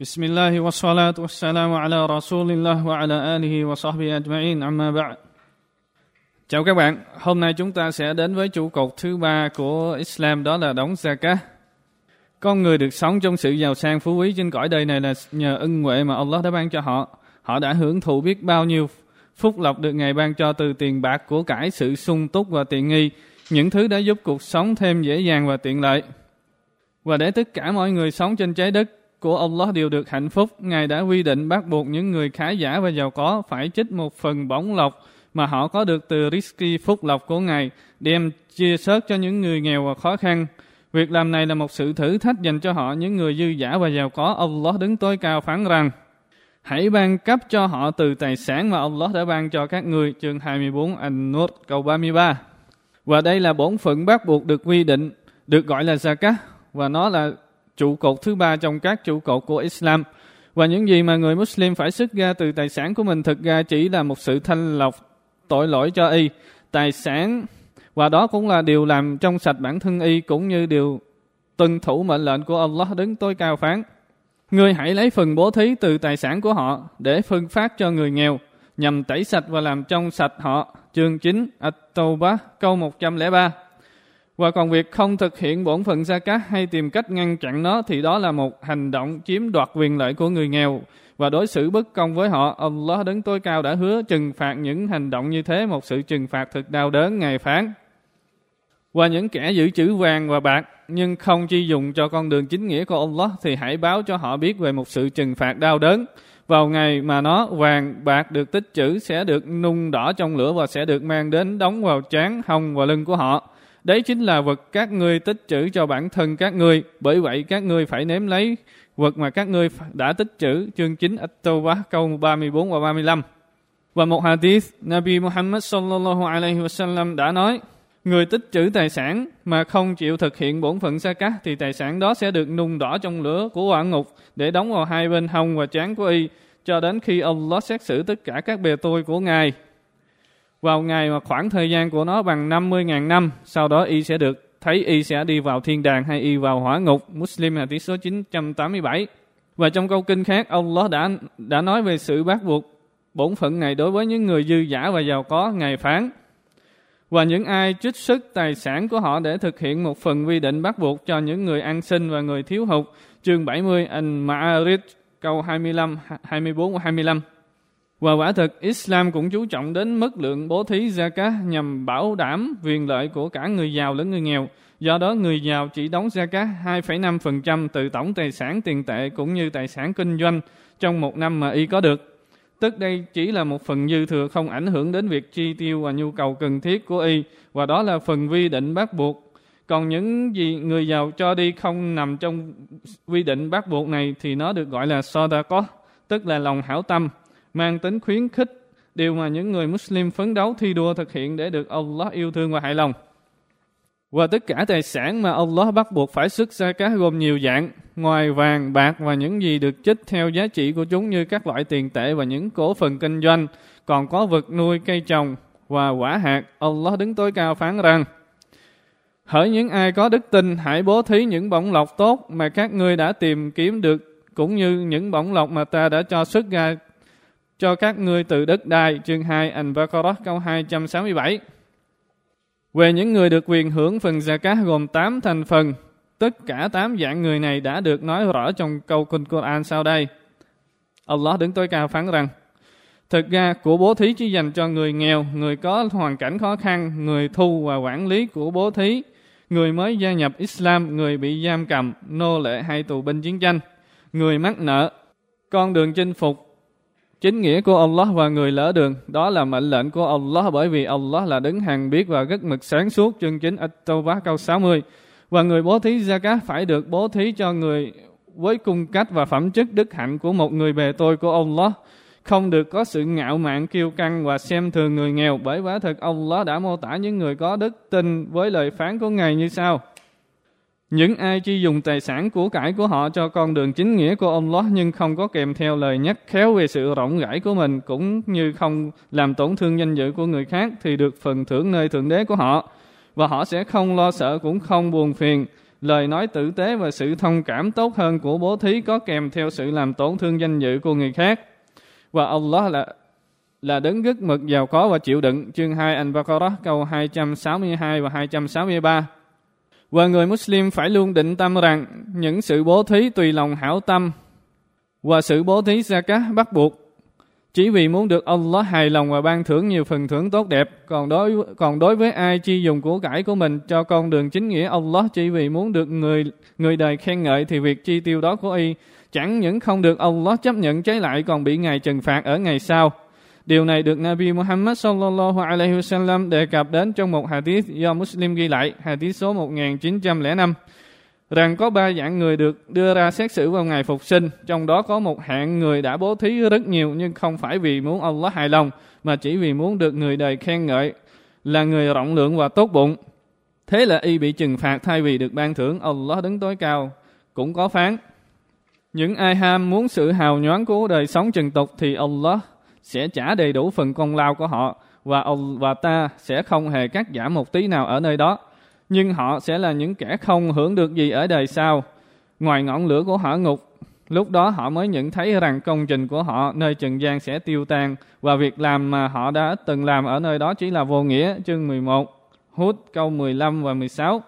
بسم الله والصلاة والسلام على رسول الله وعلى آله وصحبه أجمعين أما بعد Chào các bạn, hôm nay chúng ta sẽ đến với trụ cột thứ ba của Islam đó là đóng zakat. Con người được sống trong sự giàu sang phú quý trên cõi đời này là nhờ ân huệ mà Allah đã ban cho họ. Họ đã hưởng thụ biết bao nhiêu phúc lộc được Ngài ban cho từ tiền bạc của cải, sự sung túc và tiện nghi, những thứ đã giúp cuộc sống thêm dễ dàng và tiện lợi. Và để tất cả mọi người sống trên trái đất của Allah đều được hạnh phúc, Ngài đã quy định bắt buộc những người khá giả và giàu có phải trích một phần bổng lộc mà họ có được từ risky phúc lộc của Ngài, đem chia sớt cho những người nghèo và khó khăn. Việc làm này là một sự thử thách dành cho họ, những người dư giả và giàu có. Allah đứng tối cao phán rằng, Hãy ban cấp cho họ từ tài sản mà Allah đã ban cho các người. Chương 24 An-Nur câu 33. Và đây là bổn phận bắt buộc được quy định, được gọi là zakat và nó là trụ cột thứ ba trong các trụ cột của Islam. Và những gì mà người Muslim phải xuất ra từ tài sản của mình thực ra chỉ là một sự thanh lọc tội lỗi cho y. Tài sản, và đó cũng là điều làm trong sạch bản thân y cũng như điều tuân thủ mệnh lệnh của Allah đứng tối cao phán. Người hãy lấy phần bố thí từ tài sản của họ để phân phát cho người nghèo, nhằm tẩy sạch và làm trong sạch họ. Chương 9 At-Tawbah, câu 103 và còn việc không thực hiện bổn phận gia cát hay tìm cách ngăn chặn nó thì đó là một hành động chiếm đoạt quyền lợi của người nghèo và đối xử bất công với họ. Allah đứng tối cao đã hứa trừng phạt những hành động như thế một sự trừng phạt thật đau đớn ngày phán. Và những kẻ giữ chữ vàng và bạc nhưng không chi dùng cho con đường chính nghĩa của Allah thì hãy báo cho họ biết về một sự trừng phạt đau đớn. Vào ngày mà nó vàng bạc được tích trữ sẽ được nung đỏ trong lửa và sẽ được mang đến đóng vào trán, hông và lưng của họ. Đấy chính là vật các ngươi tích trữ cho bản thân các ngươi. Bởi vậy các ngươi phải nếm lấy vật mà các ngươi đã tích trữ. Chương 9 At-Tawbah câu 34 và 35. Và một hadith, Nabi Muhammad sallallahu alaihi wasallam đã nói, Người tích trữ tài sản mà không chịu thực hiện bổn phận sa cát thì tài sản đó sẽ được nung đỏ trong lửa của quả ngục để đóng vào hai bên hông và trán của y cho đến khi Allah xét xử tất cả các bề tôi của Ngài vào ngày mà khoảng thời gian của nó bằng 50.000 năm, sau đó y sẽ được thấy y sẽ đi vào thiên đàng hay y vào hỏa ngục. Muslim là tỷ số 987. Và trong câu kinh khác, Allah đã đã nói về sự bắt buộc bổn phận này đối với những người dư giả và giàu có ngày phán. Và những ai trích xuất tài sản của họ để thực hiện một phần quy định bắt buộc cho những người ăn xin và người thiếu hụt. Chương 70 An-Ma'arij câu 25, 24 và 25. Và quả thực Islam cũng chú trọng đến mức lượng bố thí zakat nhằm bảo đảm quyền lợi của cả người giàu lẫn người nghèo. Do đó người giàu chỉ đóng zakat 2,5% từ tổng tài sản tiền tệ cũng như tài sản kinh doanh trong một năm mà y có được. Tức đây chỉ là một phần dư thừa không ảnh hưởng đến việc chi tiêu và nhu cầu cần thiết của y và đó là phần quy định bắt buộc. Còn những gì người giàu cho đi không nằm trong quy định bắt buộc này thì nó được gọi là sadaqah, tức là lòng hảo tâm mang tính khuyến khích, điều mà những người Muslim phấn đấu thi đua thực hiện để được Allah yêu thương và hài lòng. Và tất cả tài sản mà Allah bắt buộc phải xuất ra cá gồm nhiều dạng, ngoài vàng, bạc và những gì được chích theo giá trị của chúng như các loại tiền tệ và những cổ phần kinh doanh, còn có vật nuôi cây trồng và quả hạt. Allah đứng tối cao phán rằng, Hỡi những ai có đức tin, hãy bố thí những bổng lộc tốt mà các ngươi đã tìm kiếm được, cũng như những bổng lộc mà ta đã cho xuất ra cho các ngươi từ đất đai, chương 2 An-Baqarah câu 267. Về những người được quyền hưởng phần zakat gồm 8 thành phần, tất cả 8 dạng người này đã được nói rõ trong câu kinh Quran sau đây. Allah đứng tối cao phán rằng, Thực ra, của bố thí chỉ dành cho người nghèo, người có hoàn cảnh khó khăn, người thu và quản lý của bố thí, người mới gia nhập Islam, người bị giam cầm, nô lệ hay tù binh chiến tranh, người mắc nợ, con đường chinh phục Chính nghĩa của Allah và người lỡ đường, đó là mệnh lệnh của Allah bởi vì Allah là đứng hàng biết và rất mực sáng suốt. Chương chính At-Tawbah câu 60. Và người bố thí zakat phải được bố thí cho người với cung cách và phẩm chất đức hạnh của một người bề tôi của Allah. Không được có sự ngạo mạn kiêu căng và xem thường người nghèo bởi quả thực Allah đã mô tả những người có đức tin với lời phán của Ngài như sau. Những ai chi dùng tài sản của cải của họ cho con đường chính nghĩa của ông Allah nhưng không có kèm theo lời nhắc khéo về sự rộng rãi của mình, cũng như không làm tổn thương danh dự của người khác thì được phần thưởng nơi thượng đế của họ và họ sẽ không lo sợ, cũng không buồn phiền lời nói tử tế và sự thông cảm tốt hơn của bố thí có kèm theo sự làm tổn thương danh dự của người khác. Và Allah là là đấng rất mực giàu có và chịu đựng. Chương 2 Al-Baqarah câu 262 và 263. Và người Muslim phải luôn định tâm rằng những sự bố thí tùy lòng hảo tâm và sự bố thí zakat bắt buộc chỉ vì muốn được Allah hài lòng và ban thưởng nhiều phần thưởng tốt đẹp. Còn đối còn đối với ai chi dùng của cải của mình cho con đường chính nghĩa Allah chỉ vì muốn được người người đời khen ngợi thì việc chi tiêu đó của y chẳng những không được Allah chấp nhận trái lại còn bị ngài trừng phạt ở ngày sau. Điều này được Nabi Muhammad sallallahu alaihi wasallam đề cập đến trong một hadith do Muslim ghi lại, hadith số 1905 rằng có ba dạng người được đưa ra xét xử vào ngày phục sinh, trong đó có một hạng người đã bố thí rất nhiều nhưng không phải vì muốn Allah hài lòng, mà chỉ vì muốn được người đời khen ngợi, là người rộng lượng và tốt bụng. Thế là y bị trừng phạt thay vì được ban thưởng Allah đứng tối cao, cũng có phán. Những ai ham muốn sự hào nhoáng của đời sống trần tục thì Allah sẽ trả đầy đủ phần công lao của họ và ông và ta sẽ không hề cắt giảm một tí nào ở nơi đó nhưng họ sẽ là những kẻ không hưởng được gì ở đời sau. Ngoài ngọn lửa của hỏa ngục, lúc đó họ mới nhận thấy rằng công trình của họ nơi trần gian sẽ tiêu tan và việc làm mà họ đã từng làm ở nơi đó chỉ là vô nghĩa. Chương 11, hút câu 15 và 16.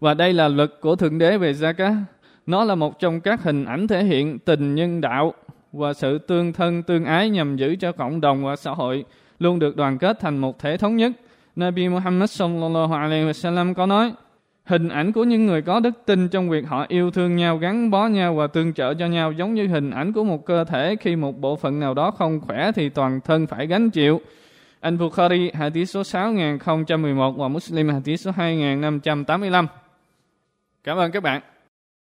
Và đây là luật của Thượng Đế về Zakat. Nó là một trong các hình ảnh thể hiện tình nhân đạo và sự tương thân tương ái nhằm giữ cho cộng đồng và xã hội luôn được đoàn kết thành một thể thống nhất Nabi Muhammad sallallahu alaihi wasallam có nói Hình ảnh của những người có đức tin trong việc họ yêu thương nhau, gắn bó nhau và tương trợ cho nhau giống như hình ảnh của một cơ thể khi một bộ phận nào đó không khỏe thì toàn thân phải gánh chịu. Anh Bukhari hadith số 6011 và Muslim hadith số 2585. Cảm ơn các bạn.